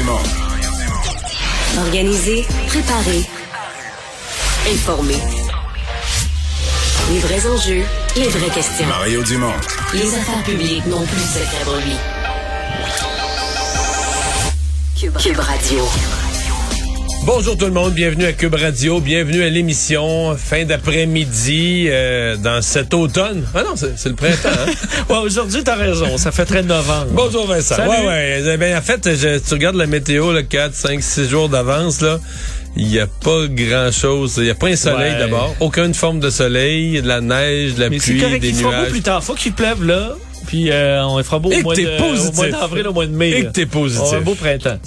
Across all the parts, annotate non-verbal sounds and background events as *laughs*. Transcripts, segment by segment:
Dumont. Organiser, préparer, informer. Les vrais enjeux, les vraies questions. Mario Dumont. Les affaires publiques n'ont plus de secret lui. Cube Radio. Bonjour tout le monde, bienvenue à Cube Radio, bienvenue à l'émission fin d'après-midi euh, dans cet automne. Ah non, c'est c'est le printemps. Hein? *laughs* Ouais, aujourd'hui, t'as raison. Ça fait très novembre. Bonjour Vincent. Salut. Ouais, ouais. Eh bien, en fait, je- tu regardes la météo, là, 4, 5, 6 jours d'avance, là. Il n'y a pas grand-chose. Il n'y a pas un soleil Ouais. d'abord. Aucune forme de soleil, de la neige, de la Mais c'est pluie, correct, des il fera beau nuages. plus tard. Faut qu'il pleuve là. Puis euh, on fera beau au mois, t'es de, positif. au mois d'avril, au mois de mai. Et là. que t'es positif. On a un beau printemps.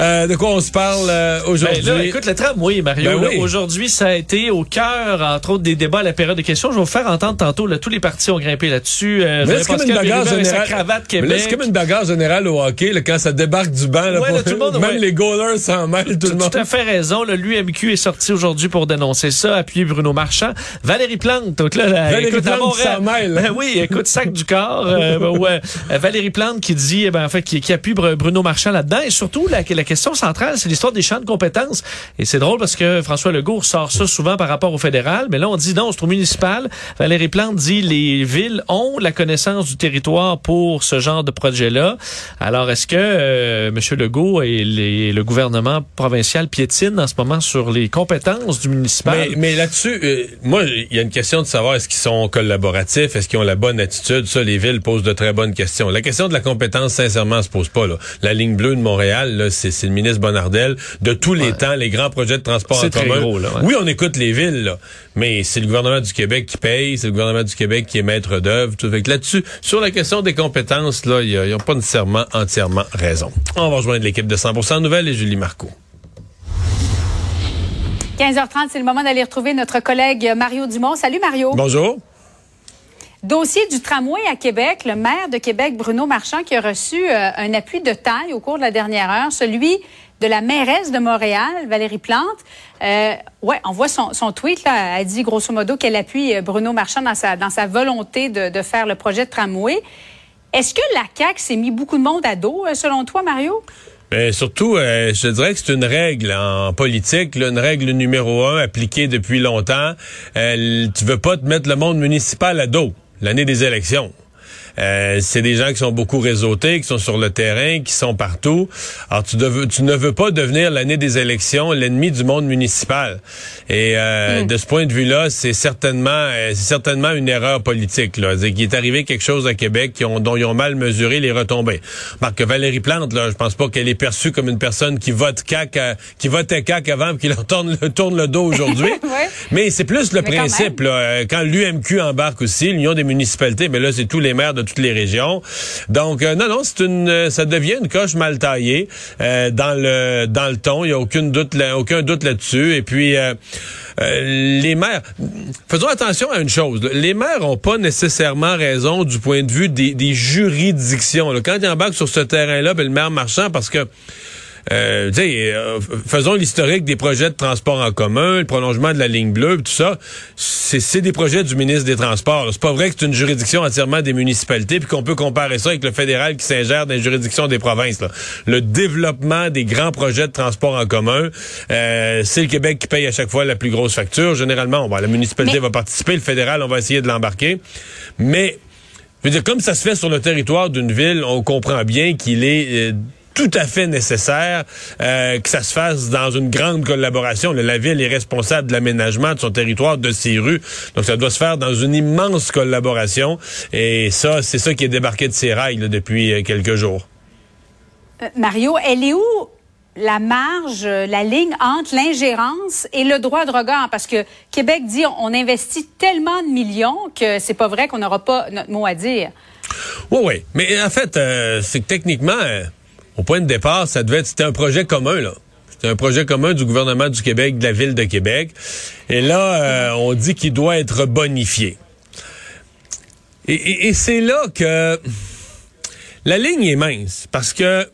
Euh, de quoi on se parle euh, aujourd'hui? Ben là, écoute, le tramway, Mario, Ben là, oui. aujourd'hui, ça a été au cœur, entre autres, des débats à la période de questions. Je vais vous faire entendre tantôt, là, tous les partis ont grimpé là-dessus. Euh, là, c'est comme une bagarre générale. là, c'est comme une bagarre générale au hockey, là, quand ça débarque du banc. Là, Ouais, pour- là, tout le monde, *laughs* même ouais. les goalers s'en mêlent, tout le Tout monde. à fait raison. Le L'UMQ est sorti aujourd'hui pour dénoncer ça, appuyer Bruno Marchand. Valérie Plante, donc là, la- Valérie écoute, Plante s'en mêle. Ben oui, écoute, sac du corps. euh, ben ouais. *laughs* Valérie Plante qui dit, eh ben, en fait, qui, qui appuie Br- Bruno Marchand là-dedans. Et surtout, la, la question centrale, c'est l'histoire des champs de compétences. Et c'est drôle parce que François Legault sort ça souvent par rapport au fédéral. Mais là, on dit non, c'est au municipal. Valérie Plante dit les villes ont la connaissance du territoire pour ce genre de projet-là. Alors, est-ce que euh, M. Legault et le gouvernement provincial piétinent en ce moment sur les compétences du municipal? Mais, là-dessus, euh, moi, il y a une question de savoir est-ce qu'ils sont collaboratifs, est-ce qu'ils ont la bonne attitude. Ça, les villes posent de très bonnes questions. La question de la compétence, sincèrement, se pose pas. Là. La ligne bleue de Montréal, c'est, c'est le ministre Bonnardel. De tous les temps, les grands projets de transport C'est en commun. gros, là, ouais. Oui, on écoute les villes, là, mais c'est le gouvernement du Québec qui paye, c'est le gouvernement du Québec qui est maître d'œuvre. Tout fait que là-dessus, sur la question des compétences, là, ils n'ont pas nécessairement entièrement raison. On va rejoindre l'équipe de 100% Nouvelles et Julie Marco. 15h30, c'est le moment d'aller retrouver notre collègue Mario Dumont. Salut Mario. Bonjour. Dossier du tramway à Québec, le maire de Québec, Bruno Marchand, qui a reçu euh, un appui de taille au cours de la dernière heure, celui de la mairesse de Montréal, Valérie Plante. Euh, ouais, on voit son, tweet, là, elle dit grosso modo qu'elle appuie euh, Bruno Marchand dans sa, volonté de, faire le projet de tramway. Est-ce que la CAQ s'est mis beaucoup de monde à dos, euh, selon toi, Mario? Ben, surtout, je dirais que c'est une règle en politique, une règle numéro un appliquée depuis longtemps. Euh, tu veux pas te mettre le monde municipal à dos l'année des élections. Euh, c'est des gens qui sont beaucoup réseautés, qui sont sur le terrain, qui sont partout. Alors, tu, ne tu ne veux pas devenir l'année des élections l'ennemi du monde municipal. Et euh, de ce point de vue-là, c'est certainement, euh, c'est certainement une erreur politique. Là, C'est qu'il est arrivé quelque chose à Québec qui ont, dont ils ont mal mesuré les retombées. Marc Valérie Plante, là, je pense pas qu'elle est perçue comme une personne qui vote CAC, euh, qui votait CAC avant, qui leur tourne, le- tourne le dos aujourd'hui. *laughs* Ouais. Mais c'est plus le Mais quand principe. Là, Euh, quand l'UMQ embarque aussi, l'Union des municipalités, mais là, c'est tous les maires de toutes les régions. Donc, euh, non, non, c'est une, euh, ça devient une coche mal taillée euh, dans le dans le ton. Il y a aucun doute, aucun doute là-dessus. Et puis, les maires, faisons attention à une chose. Les maires ont pas nécessairement raison du point de vue des, juridictions. Quand ils embarquent sur ce terrain-là, ben, le maire marchand, parce que euh, euh, faisons l'historique des projets de transport en commun, le prolongement de la ligne bleue, tout ça. C'est c'est des projets du ministre des Transports. C'est pas vrai que c'est une juridiction entièrement des municipalités, puis qu'on peut comparer ça avec le fédéral qui s'ingère dans les juridictions des provinces. là. Le développement des grands projets de transport en commun, euh, c'est le Québec qui paye à chaque fois la plus grosse facture. Généralement, on va, la municipalité Mais- va participer, le fédéral, on va essayer de l'embarquer. Mais je veux dire, comme ça se fait sur le territoire d'une ville, on comprend bien qu'il est euh, tout à fait nécessaire euh, que ça se fasse dans une grande collaboration. La ville est responsable de l'aménagement de son territoire, de ses rues. Donc, ça doit se faire dans une immense collaboration. Et ça, c'est ça qui est débarqué de ses rails là, depuis euh, quelques jours. Euh, Mario, elle est où la marge, la ligne entre l'ingérence et le droit de regard? Parce que Québec dit on investit tellement de millions que c'est pas vrai qu'on n'aura pas notre mot à dire. Oui, oui. Mais en fait, euh, c'est que techniquement, au point de départ, ça devait être, c'était un projet commun, là. C'était un projet commun du gouvernement du Québec, de la ville de Québec. Et là, euh, on dit qu'il doit être bonifié. Et, et- et c'est là que la ligne est mince, parce que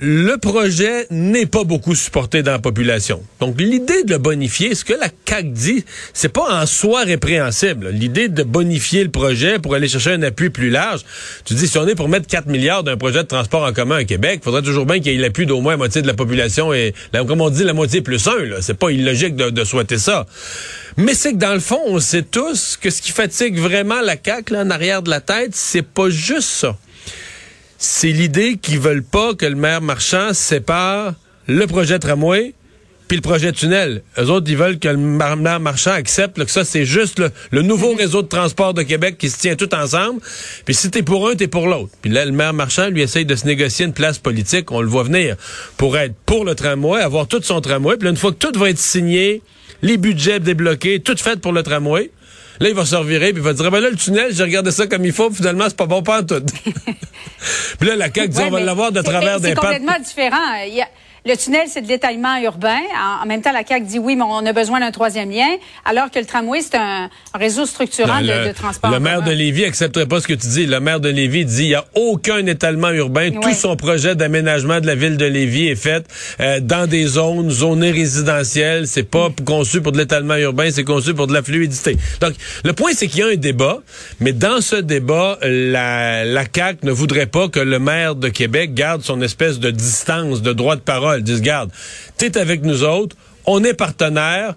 le projet n'est pas beaucoup supporté dans la population. Donc, l'idée de le bonifier, ce que la CAQ dit, c'est pas en soi répréhensible. L'idée de bonifier le projet pour aller chercher un appui plus large, tu dis, si on est pour mettre 4 milliards d'un projet de transport en commun à Québec, faudrait toujours bien qu'il y ait l'appui d'au moins la moitié de la population et, comme on dit, la moitié plus un. C'est pas illogique de, de souhaiter ça. Mais c'est que dans le fond, on sait tous que ce qui fatigue vraiment la là, en arrière de la tête, c'est pas juste ça c'est l'idée qu'ils veulent pas que le maire marchand sépare le projet tramway puis le projet tunnel. Eux autres, ils veulent que le maire marchand accepte que ça, c'est juste le, nouveau mhm. réseau de transport de Québec qui se tient tout ensemble. Puis si t'es pour un, t'es pour l'autre. Puis là, le maire marchand, lui, essaye de se négocier une place politique, on le voit venir, pour être pour le tramway, avoir tout son tramway. Puis là, une fois que tout va être signé, les budgets débloqués, tout fait pour le tramway, Là, il va se revirer, puis il va dire, ben là, le tunnel, j'ai regardé ça comme il faut, finalement, c'est pas bon pas en tout. *laughs* puis là, la CAQ dit, on va l'avoir de travers des pattes. C'est complètement différent. Il y a le tunnel, c'est de l'étalement urbain. En, même temps, la CAQ dit oui, mais on a besoin d'un troisième lien, alors que le tramway, c'est un, réseau structurant de, transport. Le maire de Lévis accepterait pas ce que tu dis. Le maire de Lévis dit il y a aucun étalement urbain. Tout son projet d'aménagement de la ville de Lévis est fait euh, dans des zones zonées résidentielles. C'est pas conçu pour de l'étalement urbain, c'est conçu pour de la fluidité. Donc, le point, c'est qu'il y a un débat, mais dans ce débat, la, la CAQ ne voudrait pas que le maire de Québec garde son espèce de distance, de droit de parole parole. Disent, garde, t'es avec nous autres, on est partenaires,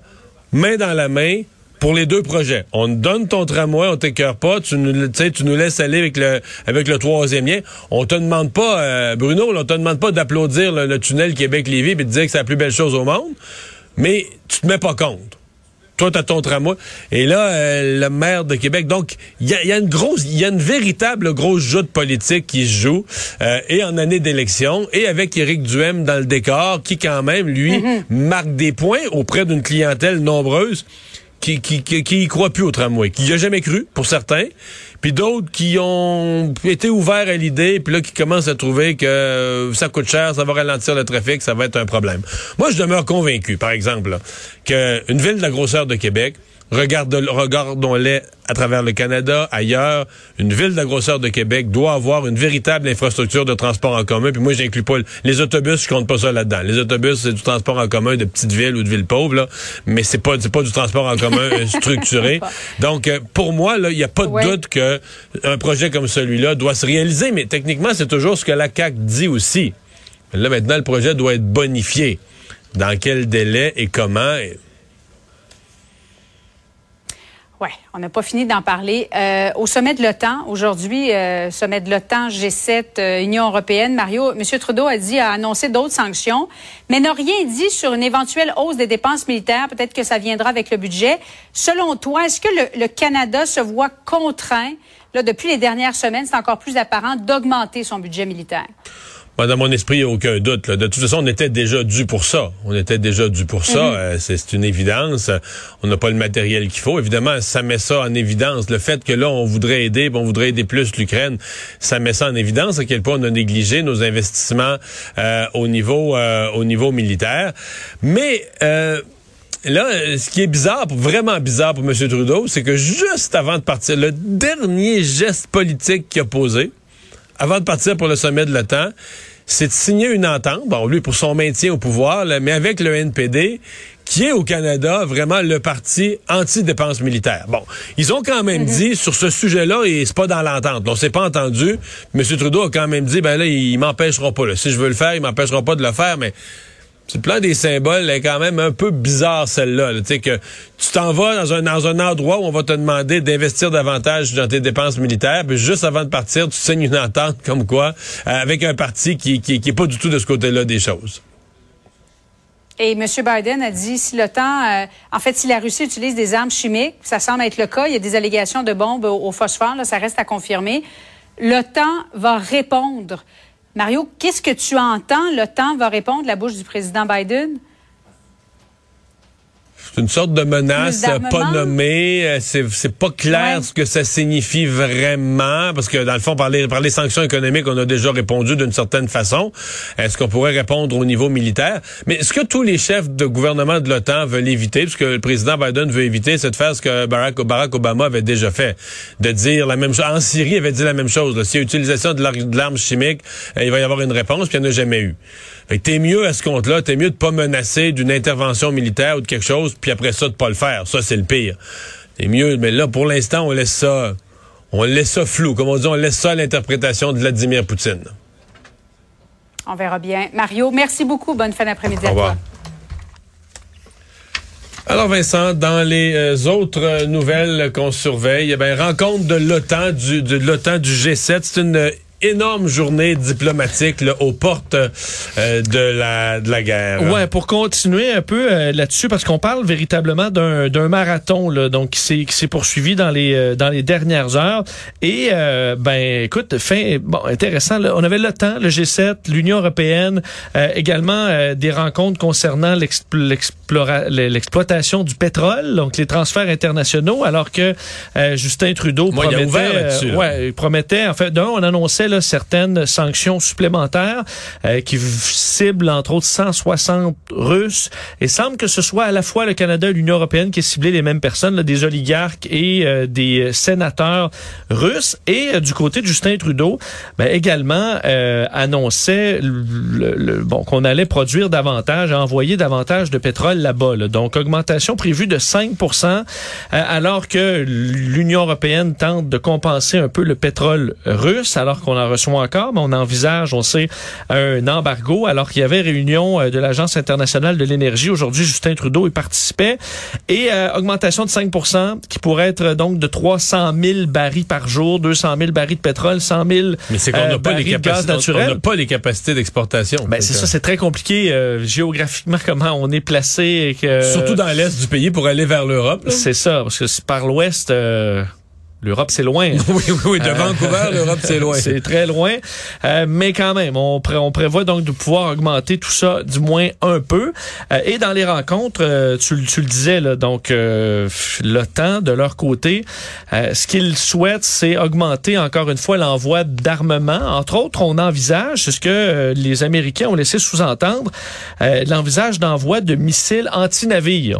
main dans la main, pour les deux projets. On donne ton tramway, on t'écœure pas, tu nous, tu nous laisses aller avec le, avec le troisième lien. On te demande pas, euh, Bruno, on te demande pas d'applaudir le, tunnel Québec-Lévis et de dire que c'est la plus belle chose au monde, mais tu te mets pas compte toi, t'as ton tramway. Et là, euh, le maire de Québec. Donc, il y a, une grosse, il y a une véritable grosse joute politique qui se joue, euh, et en année d'élection, et avec Éric Duhem dans le décor, qui quand même, lui, mm-hmm. marque des points auprès d'une clientèle nombreuse qui, qui, qui, y croit plus au tramway, qui y a jamais cru, pour certains, puis d'autres qui ont été ouverts à l'idée, puis là qui commencent à trouver que ça coûte cher, ça va ralentir le trafic, ça va être un problème. Moi, je demeure convaincu, par exemple, qu'une ville de la grosseur de Québec, regardons-les à travers le Canada, ailleurs. Une ville de la grosseur de Québec doit avoir une véritable infrastructure de transport en commun. Puis moi, j'inclus pas les autobus, je compte pas ça là-dedans. Les autobus, c'est du transport en commun de petites villes ou de villes pauvres, là, mais c'est pas pas du transport en commun euh, *laughs* structuré. Donc, euh, pour moi, il n'y a pas de doute que un projet comme celui-là doit se réaliser. Mais techniquement, c'est toujours ce que la CAC dit aussi. Là, maintenant, le projet doit être bonifié. Dans quel délai et comment? Oui, on n'a pas fini d'en parler. Euh, au sommet de l'OTAN, aujourd'hui, euh, sommet de l'OTAN, G7, euh, Union européenne, Mario, M. Trudeau a dit, a annoncé d'autres sanctions, mais n'a rien dit sur une éventuelle hausse des dépenses militaires. Peut-être que ça viendra avec le budget. Selon toi, est-ce que le, le, Canada se voit contraint, là, depuis les dernières semaines, c'est encore plus apparent, d'augmenter son budget militaire? Dans mon esprit, il n'y a aucun doute. De toute façon, on était déjà dû pour ça. On était déjà dû pour ça. Mhm. Euh, c'est une évidence. On n'a pas le matériel qu'il faut. Évidemment, ça met ça en évidence. Le fait que là, on voudrait aider, on voudrait aider plus l'Ukraine, ça met ça en évidence à quel point on a négligé nos investissements euh, au niveau euh, au niveau militaire. Mais Là, ce qui est bizarre, vraiment bizarre pour M. Trudeau, c'est que juste avant de partir, le dernier geste politique qu'il a posé, avant de partir pour le sommet de l'OTAN, c'est de signer une entente, bon, lui pour son maintien au pouvoir, mais avec le NPD, qui est au Canada vraiment le parti anti-dépenses militaires. Bon, ils ont quand même mhm. dit sur ce sujet-là, et c'est pas dans l'entente. On s'est pas entendu. M. Trudeau a quand même dit, ben là, ils m'empêcheront pas. Là. Si je veux le faire, ils m'empêcheront pas de le faire, mais le plan des symboles est quand même un peu bizarre, celle-là. Tu sais, que tu t'en vas dans un, endroit où on va te demander d'investir davantage dans tes dépenses militaires, puis juste avant de partir, tu signes une entente *laughs* comme quoi, euh, avec un parti qui, qui, qui est pas du tout de ce côté-là des choses. Et M. Biden a dit si l'OTAN, euh, en fait, si la Russie utilise des armes chimiques, ça semble être le cas, il y a des allégations de bombes au, phosphore, ça reste à confirmer, l'OTAN va répondre. Mario, qu'est-ce que tu entends? Le temps va répondre, la bouche du président Biden? C'est une sorte de menace euh, pas nommée. Euh, C'est, c'est pas clair Ouais. ce que ça signifie vraiment, parce que dans le fond, par les, par les sanctions économiques, on a déjà répondu d'une certaine façon. Est-ce qu'on pourrait répondre au niveau militaire? Mais ce que tous les chefs de gouvernement de l'OTAN veulent éviter, parce que le président Biden veut éviter, c'est de faire ce que Barack, Barack Obama avait déjà fait, de dire la même chose. En Syrie, il avait dit la même chose. S'il y a utilisation de l'arme chimique, euh, il va y avoir une réponse, puis il n'y en a jamais eu. Fait que t'es mieux à ce compte-là, t'es mieux de pas menacer d'une intervention militaire ou de quelque chose, puis après ça, de pas le faire. Ça, c'est le pire. T'es mieux, mais là, pour l'instant, on laisse ça, on laisse ça flou. Comme on dit, on laisse ça à l'interprétation de Vladimir Poutine. On verra bien. Mario, merci beaucoup. Bonne fin d'après-midi à revoir. toi. Alors Vincent, dans les euh, autres euh, nouvelles qu'on surveille, eh ben, rencontre de l'OTAN du de l'OTAN du G7, c'est une énorme journée diplomatique là, aux portes euh, de la de la guerre. Ouais, pour continuer un peu euh, là-dessus, parce qu'on parle véritablement d'un marathon là, donc qui s'est poursuivi dans les euh, dans les dernières heures. Et euh, ben, écoute, fin bon intéressant. Là, on avait l'OTAN, le G7, l'Union européenne, euh, également euh, des rencontres concernant l'expl- l'explora- l'exploitation du pétrole, donc les transferts internationaux, alors que euh, Justin Trudeau Moi, il a promettait, ouvert euh, ouais, il promettait, en fait, d'un, on annonçait là, certaines sanctions supplémentaires euh, qui ciblent entre autres 160 Russes. Et semble que ce soit à la fois le Canada et l'Union européenne qui ciblé les mêmes personnes, là, des oligarques et euh, des sénateurs russes. Et euh, du côté de Justin Trudeau, ben, également euh, annonçait le- le- bon qu'on allait produire davantage, envoyer davantage de pétrole là-bas. là. Donc augmentation prévue de 5% euh, alors que l'Union européenne tente de compenser un peu le pétrole russe, alors qu'on en reçoit encore, mais on envisage, on sait, un embargo, alors qu'il y avait réunion euh, de l'Agence internationale de l'énergie. Aujourd'hui, Justin Trudeau y participait. Et euh, augmentation de 5% qui pourrait être euh, donc de 300 000 barils par jour, 200 000 barils de pétrole, 100 000 Mais c'est qu'on euh, n'a pas naturel. n'a pas les capacités d'exportation. Ben, c'est ça, c'est très compliqué euh, géographiquement *laughs* comment on est placé et que Surtout dans l'est du pays pour aller vers l'Europe. c'est ça parce que c'est par l'ouest euh, l'Europe c'est loin. *laughs* oui, oui, oui, de Vancouver, l'Europe, c'est loin. C'est très loin, Euh, mais quand même, on, pré- on prévoit donc de pouvoir augmenter tout ça du moins un peu. Euh, et dans les rencontres, euh, tu, le- tu le disais, là, donc euh, l'OTAN, de leur côté, euh, ce qu'ils souhaitent, c'est augmenter encore une fois l'envoi d'armement. Entre autres, on envisage, c'est ce que euh, les Américains ont laissé sous-entendre, euh, l'envisage d'envoi de missiles anti-navires.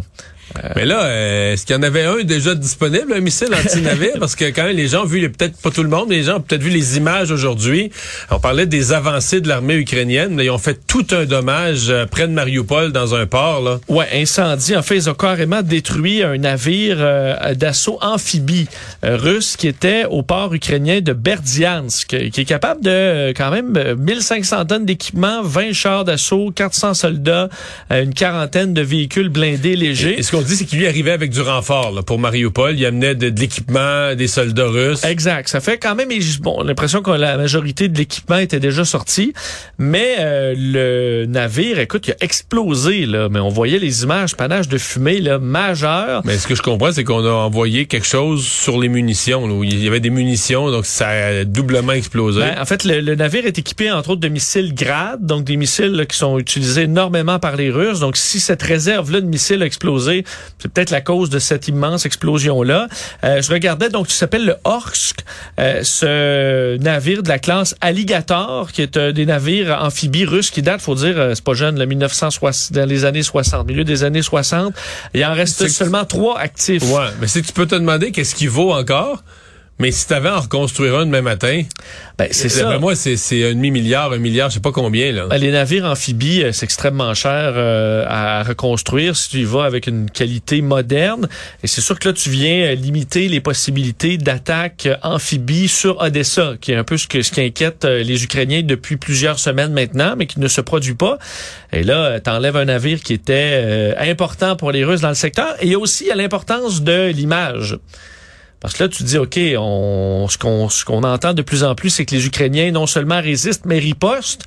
Mais là, euh, est-ce qu'il y en avait un déjà disponible, un missile anti-navire? *laughs* Parce que quand même, les gens ont vu, peut-être pas tout le monde, mais les gens ont peut-être vu les images aujourd'hui. On parlait des avancées de l'armée ukrainienne. Là, ils ont fait tout un dommage euh, près de Mariupol, dans un port. Là. Ouais, incendie. En fait, ils ont carrément détruit un navire euh, d'assaut amphibie euh, russe qui était au port ukrainien de Berdiansk, qui est capable de euh, quand même euh, 1500 tonnes d'équipement, 20 chars d'assaut, 400 soldats, euh, une quarantaine de véhicules blindés légers. Qu'on dit, c'est qu'il lui arrivait avec du renfort là, pour Mariupol. Il amenait de, de l'équipement, des soldats russes. Exact. Ça fait quand même, bon, l'impression que la majorité de l'équipement était déjà sorti, mais euh, le navire, écoute, il a explosé là, mais on voyait les images, panache de fumée là, majeur. Mais ce que je comprends, c'est qu'on a envoyé quelque chose sur les munitions. là, où il y avait des munitions, donc ça a doublement explosé. Ben, en fait, le, le navire est équipé entre autres de missiles Grad, donc des missiles là, qui sont utilisés énormément par les Russes. Donc, si cette réserve-là de missiles a explosé, c'est peut-être la cause de cette immense explosion-là. Euh, je regardais, donc, qui s'appelle le Orsk, euh, ce navire de la classe Alligator, qui est un des navires amphibies russes qui date, faut dire, euh, c'est pas jeune, le 1960, dans les années 60, milieu des années 60. Il en reste seulement trois actifs. Ouais, mais si tu peux te demander qu'est-ce qui vaut encore, mais si t'avais à en reconstruire un demain matin, Ben, c'est ça. moi, c'est c'est un demi-milliard, un milliard, je sais pas combien, là. Ben, Les navires amphibies, euh, c'est extrêmement cher euh, à reconstruire si tu y vas avec une qualité moderne. Et c'est sûr que là, tu viens euh, limiter les possibilités d'attaque euh, amphibie sur Odessa, qui est un peu ce, que, ce qui inquiète les Ukrainiens depuis plusieurs semaines maintenant, mais qui ne se produit pas. Et là, tu enlèves un navire qui était euh, important pour les Russes dans le secteur. Et il y a aussi l'importance de l'image. Parce que là, tu dis, OK, on, ce qu'on ce qu'on entend de plus en plus, c'est que les Ukrainiens non seulement résistent, mais ripostent.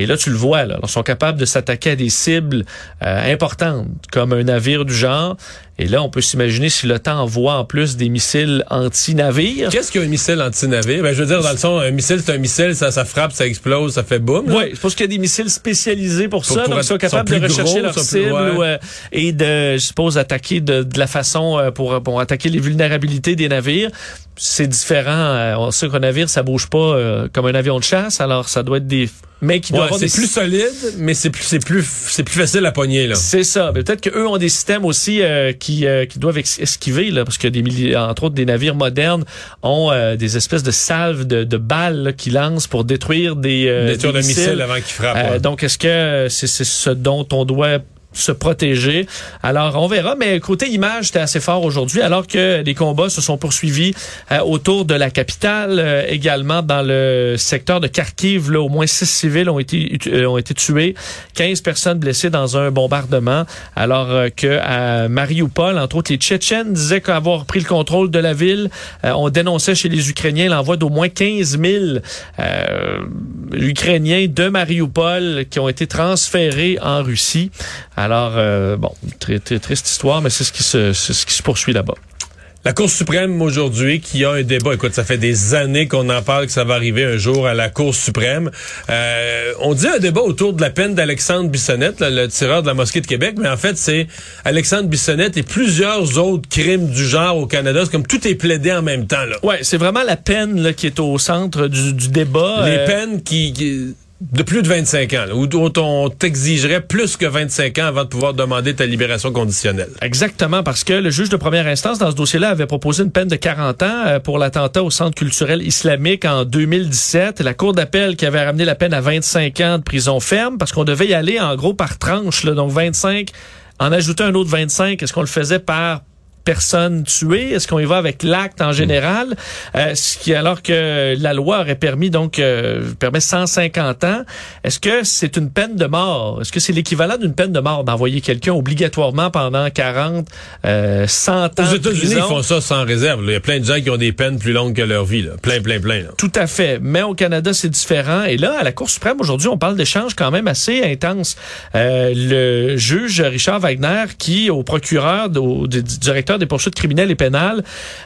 Et là, tu le vois, là, ils sont capables de s'attaquer à des cibles euh, importantes, comme un navire du genre. Et là, on peut s'imaginer si l'OTAN envoie en plus des missiles anti-navires. Qu'est-ce qu'un missile anti-navire? Ben, je veux dire, dans le son, un missile, c'est un missile, ça, ça frappe, ça explose, ça fait boum. Oui, je pense qu'il y a des missiles spécialisés pour, Pour- ça, pour donc ils sont capables sont de rechercher gros, leur cible ou, euh, et de, je suppose, attaquer de, de la façon euh, pour, pour attaquer les vulnérabilités des navires. C'est différent. euh, on sait qu'un navire, ça bouge pas euh, comme un avion de chasse, alors ça doit être des... Mais qui Ouais, c'est plus solide, mais c'est plus, c'est plus, c'est plus facile à pogner, là. C'est ça. Mais peut-être qu'eux ont des systèmes aussi euh, qui, euh, qui doivent esquiver, là, parce que des entre autres des navires modernes ont euh, des espèces de salves de, de balles là, qui lancent pour détruire des, euh, Des tours des de missiles avant qu'ils frappent. Euh, ouais. donc, est-ce que c'est c'est ce dont on doit se protéger. Alors, on verra, mais côté image, c'était assez fort aujourd'hui, alors que les combats se sont poursuivis euh, autour de la capitale, euh, également dans le secteur de Kharkiv, là, au moins six civils ont été euh, ont été tués, 15 personnes blessées dans un bombardement, alors euh, que à Mariupol, entre autres, les Tchétchènes disaient qu'avoir pris le contrôle de la ville, euh, on dénonçait chez les Ukrainiens l'envoi d'au moins 15 000 euh, Ukrainiens de Mariupol qui ont été transférés en Russie. Alors, euh, bon, très, très triste histoire, mais c'est ce qui se, ce qui se poursuit là-bas. La Cour suprême aujourd'hui qui a un débat, écoute, ça fait des années qu'on en parle que ça va arriver un jour à la Cour suprême. Euh, on dit un débat autour de la peine d'Alexandre Bissonnette, là, le tireur de la mosquée de Québec, mais en fait c'est Alexandre Bissonnette et plusieurs autres crimes du genre au Canada. C'est comme tout est plaidé en même temps. Là. Ouais, c'est vraiment la peine là, qui est au centre du, du débat. Les Euh, peines qui, qui- de plus de 25 ans, là, où, on t'exigerait plus que 25 ans avant de pouvoir demander ta libération conditionnelle. Exactement, parce que le juge de première instance dans ce dossier-là avait proposé une peine de 40 ans euh, pour l'attentat au Centre culturel islamique en 2017. La Cour d'appel qui avait ramené la peine à 25 ans de prison ferme, parce qu'on devait y aller en gros par tranche, là, donc 25, en ajouter un autre 25, est-ce qu'on le faisait par personne tuée? Est-ce qu'on y va avec l'acte en général? Euh, ce qui, alors que la loi aurait permis donc euh, permet 150 ans, est-ce que c'est une peine de mort? Est-ce que c'est l'équivalent d'une peine de mort d'envoyer quelqu'un obligatoirement pendant 40, euh, 100 ans Aux États-Unis, ils font ça sans réserve. là. Il y a plein de gens qui ont des peines plus longues que leur vie. Là. Plein, plein, plein. là. Tout à fait. Mais au Canada, c'est différent. Et là, à la Cour suprême, aujourd'hui, on parle d'échanges quand même assez intenses. Euh, le juge Richard Wagner, qui, au procureur, au, directeur des poursuites criminelles et pénales,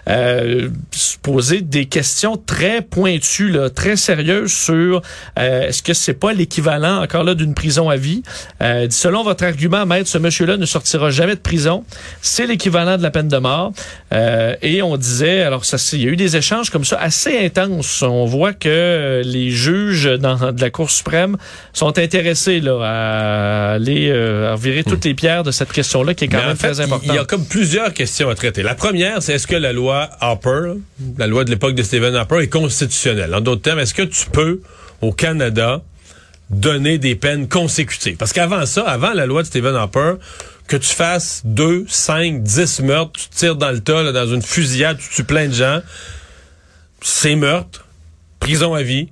euh, se posait des questions très pointues, là, très sérieuses sur euh, est-ce que c'est pas l'équivalent, encore là, d'une prison à vie? Euh, selon votre argument, maître, ce monsieur-là ne sortira jamais de prison. C'est l'équivalent de la peine de mort. Euh, et on disait, alors ça, il y a eu des échanges comme ça assez intenses. On voit que les juges dans, de la Cour suprême sont intéressés là, à aller à virer toutes les pierres de cette question-là qui est quand Mais en même fait, très importante. Il y a comme plusieurs questions à traiter. La première, c'est est-ce que la loi Harper, la loi de l'époque de Stephen Harper, est constitutionnelle? En d'autres termes, est-ce que tu peux, au Canada, donner des peines consécutives? Parce qu'avant ça, avant la loi de Stephen Harper, que tu fasses deux, cinq, dix meurtres, tu tires dans le tas, dans une fusillade, tu tues plein de gens, c'est meurtre, prison à vie,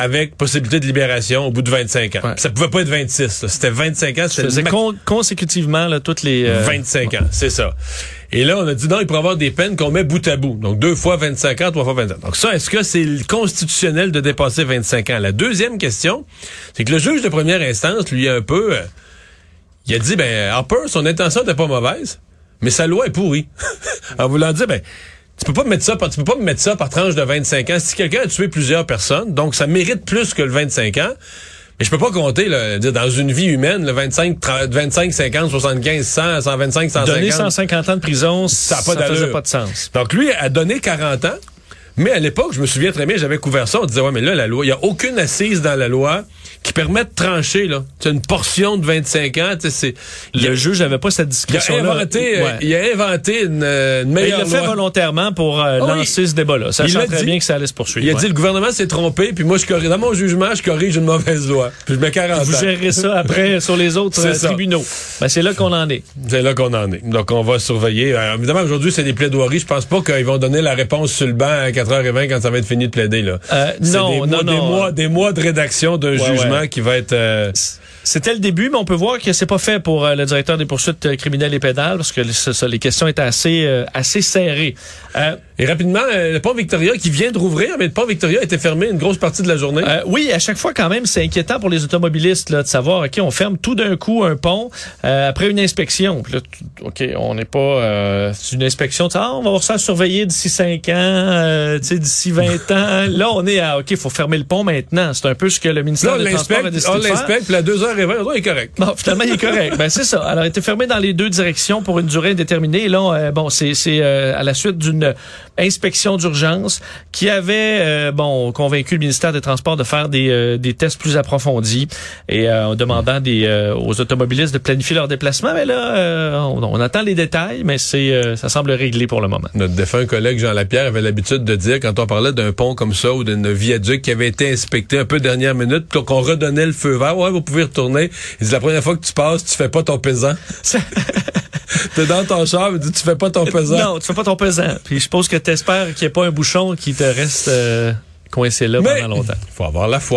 avec possibilité de libération au bout de 25 ans. Ouais. Ça pouvait pas être 26. là. C'était 25 ans. C'était con- consécutivement là, toutes les... euh, 25 ans, c'est ça. Et là, on a dit non, il pourrait y avoir des peines qu'on met bout à bout. Donc, deux fois 25 ans, trois fois 25 ans. Donc ça, est-ce que c'est constitutionnel de dépasser 25 ans? La deuxième question, c'est que le juge de première instance, lui, un peu, euh, il a dit, ben, Harper, son intention n'était pas mauvaise, mais sa loi est pourrie. *laughs* en voulant dire, ben, tu peux pas me mettre ça par, tu peux pas me mettre ça par tranche de 25 ans. Si quelqu'un a tué plusieurs personnes, donc ça mérite plus que le 25 ans. Mais je peux pas compter, là, dire, dans une vie humaine, le 25, 30, 25, 50, 75, 100, 125, 150. Donner 150 ans de prison, Ça ça, a pas faisait d'allure. pas de sens. Donc lui a donné 40 ans, mais à l'époque, je me souviens très bien, j'avais couvert ça, on disait ouais mais là la loi, il y a aucune assise dans la loi qui permet de trancher là. C'est une portion de 25 ans, tu sais c'est Le juge n'avait pas cette il a inventé euh, Ouais. il a inventé une, euh, une Mais il meilleure l'a fait loi. volontairement pour euh, Ah lancer ce débat-là, Il sachant très dit. bien que ça allait se poursuivre. Il a ouais. dit le gouvernement s'est trompé, puis moi je corrige dans mon jugement, je corrige une mauvaise loi. Puis je mets 40 Vous ans. gérerez ça *laughs* après sur les autres euh, tribunaux. Ben, c'est là qu'on en est. C'est là qu'on en est. Donc, on va surveiller. Évidemment, aujourd'hui, c'est des plaidoiries. Je pense pas qu'ils vont donner la réponse sur le banc à 4h20 quand ça va être fini de plaider, là. Euh, non, des non, mois, Des non. mois, des mois de rédaction d'un Ouais, jugement ouais. qui va être... euh, C'était le début, mais on peut voir que c'est pas fait pour euh, le directeur des poursuites criminelles et pénales parce que ça, les questions étaient assez assez serrées. Et rapidement, euh, le pont Victoria qui vient de rouvrir, mais le pont Victoria était fermé une grosse partie de la journée. Euh, oui, à chaque fois quand même, c'est inquiétant pour les automobilistes là, de savoir, ok, on ferme tout d'un coup un pont euh, après une inspection. Puis là, ok, on n'est pas euh, c'est une inspection. Ah, on va voir ça surveiller d'ici 5 ans, euh, d'ici 20 ans. Là, on est à ok, faut fermer le pont maintenant. C'est un peu ce que le Là, ministère on des Transports a décidé on de faire. l'inspecte, puis à 2h20, on est correct. Bon, finalement, il est correct. ben, c'est ça. Alors, il était fermé dans les deux directions pour une durée indéterminée. Et là, bon, c'est à la suite d'une inspection d'urgence qui avait, euh, bon, convaincu le ministère des Transports de faire des, euh, des tests plus approfondis et euh, en demandant des, euh, aux automobilistes de planifier leur déplacement. Mais là, euh, on, on attend les détails, mais c'est euh, ça semble réglé pour le moment. Notre défunt collègue Jean Lapierre avait l'habitude de dire, quand on parlait d'un pont comme ça ou d'un viaduc qui avait été inspecté un peu dernière minute, qu'on redonnait le feu vert, ouais, vous pouvez retourner. Il dit, la première fois que tu passes, tu fais pas ton pesant. *laughs* T'es dans ton char, tu fais pas ton pesant. Non, tu fais pas ton pesant. Puis je suppose que tu espères qu'il n'y ait pas un bouchon qui te reste euh, coincé là Mais pendant longtemps. faut avoir la foi.